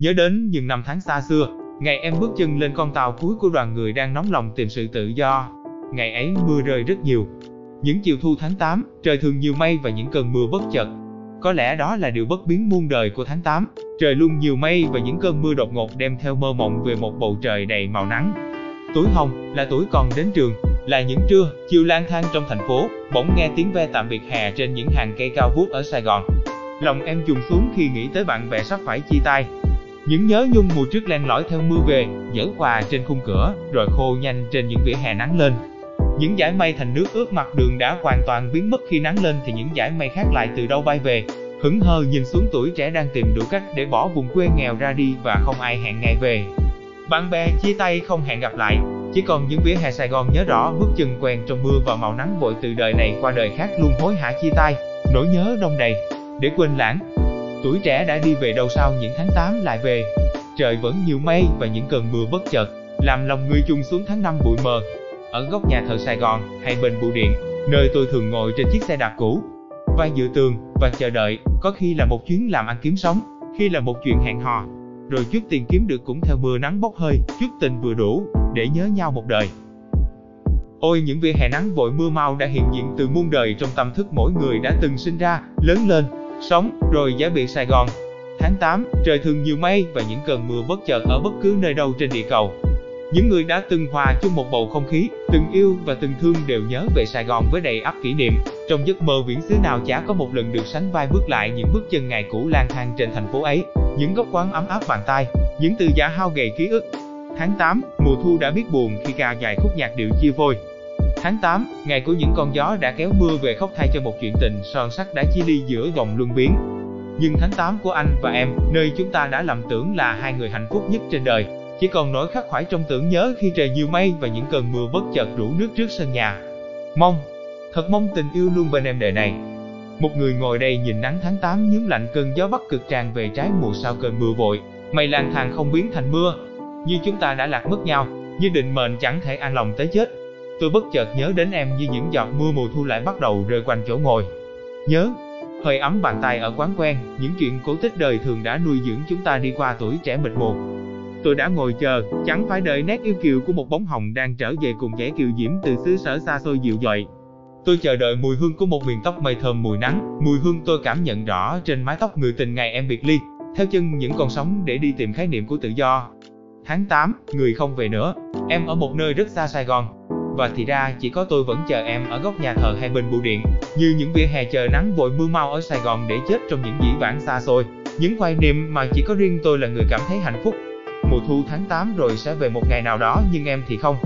Nhớ đến những năm tháng xa xưa, ngày em bước chân lên con tàu cuối của đoàn người đang nóng lòng tìm sự tự do. Ngày ấy mưa rơi rất nhiều. Những chiều thu tháng 8, trời thường nhiều mây và những cơn mưa bất chợt. Có lẽ đó là điều bất biến muôn đời của tháng 8. Trời luôn nhiều mây và những cơn mưa đột ngột đem theo mơ mộng về một bầu trời đầy màu nắng. Tuổi hồng là tuổi còn đến trường, là những trưa, chiều lang thang trong thành phố, bỗng nghe tiếng ve tạm biệt hè trên những hàng cây cao vút ở Sài Gòn. Lòng em trùng xuống khi nghĩ tới bạn bè sắp phải chia tay. Những nhớ nhung mùa trước len lỏi theo mưa về, dở quà trên khung cửa, rồi khô nhanh trên những vỉa hè nắng lên. Những dải mây thành nước ướt mặt đường đã hoàn toàn biến mất khi nắng lên thì những dải mây khác lại từ đâu bay về. Hững hờ nhìn xuống tuổi trẻ đang tìm đủ cách để bỏ vùng quê nghèo ra đi và không ai hẹn ngày về. Bạn bè chia tay không hẹn gặp lại, chỉ còn những vỉa hè Sài Gòn nhớ rõ bước chân quen trong mưa và màu nắng vội từ đời này qua đời khác luôn hối hả chia tay, nỗi nhớ đông đầy. Để quên lãng, tuổi trẻ đã đi về đâu sau những tháng 8 lại về. Trời vẫn nhiều mây và những cơn mưa bất chợt, làm lòng người chung xuống tháng 5 bụi mờ. Ở góc nhà thờ Sài Gòn, hay bên bưu điện, nơi tôi thường ngồi trên chiếc xe đạp cũ, vai dựa tường và chờ đợi, có khi là một chuyến làm ăn kiếm sống, khi là một chuyện hẹn hò, rồi chút tiền kiếm được cũng theo mưa nắng bốc hơi, chút tình vừa đủ để nhớ nhau một đời. Ôi những vỉa hè nắng vội mưa mau đã hiện diện từ muôn đời trong tâm thức mỗi người đã từng sinh ra, lớn lên, sống, rồi giá biển Sài Gòn. Tháng 8, trời thường nhiều mây và những cơn mưa bất chợt ở bất cứ nơi đâu trên địa cầu. Những người đã từng hòa chung một bầu không khí, từng yêu và từng thương đều nhớ về Sài Gòn với đầy ắp kỷ niệm. Trong giấc mơ viễn xứ nào chả có một lần được sánh vai bước lại những bước chân ngày cũ lang thang trên thành phố ấy, những góc quán ấm áp bàn tay, những từ giả hao gầy ký ức. Tháng 8, mùa thu đã biết buồn khi ca dài khúc nhạc điệu chia vôi. Tháng 8, ngày của những con gió đã kéo mưa về khóc thay cho một chuyện tình son sắc đã chia ly giữa vòng luân biến. Nhưng tháng 8 của anh và em, nơi chúng ta đã lầm tưởng là hai người hạnh phúc nhất trên đời, chỉ còn nỗi khắc khoải trong tưởng nhớ khi trời nhiều mây và những cơn mưa bất chợt rủ nước trước sân nhà. Mong, thật mong tình yêu luôn bên em đời này. Một người ngồi đây nhìn nắng tháng 8 nhướng lạnh cơn gió bắc cực tràn về trái mùa sau cơn mưa vội, mây lang thang không biến thành mưa. Như chúng ta đã lạc mất nhau, như định mệnh chẳng thể an lòng tới chết. Tôi bất chợt nhớ đến em như những giọt mưa mùa thu lại bắt đầu rơi quanh chỗ ngồi. Nhớ, hơi ấm bàn tay ở quán quen, những chuyện cổ tích đời thường đã nuôi dưỡng chúng ta đi qua tuổi trẻ mịt mù. Tôi đã ngồi chờ, chẳng phải đợi nét yêu kiều của một bóng hồng đang trở về cùng vẻ kiều diễm từ xứ sở xa xôi dịu dội. Tôi chờ đợi mùi hương của một miền tóc mây thơm mùi nắng, mùi hương tôi cảm nhận rõ trên mái tóc người tình ngày em biệt ly, theo chân những con sóng để đi tìm khái niệm của tự do. Tháng 8, người không về nữa, em ở một nơi rất xa Sài Gòn. Và thì ra chỉ có tôi vẫn chờ em ở góc nhà thờ hay bên bưu điện, như những vỉa hè chờ nắng vội mưa mau ở Sài Gòn để chết trong những dĩ vãng xa xôi, những quan niệm mà chỉ có riêng tôi là người cảm thấy hạnh phúc. Mùa thu tháng 8 rồi sẽ về một ngày nào đó nhưng em thì không.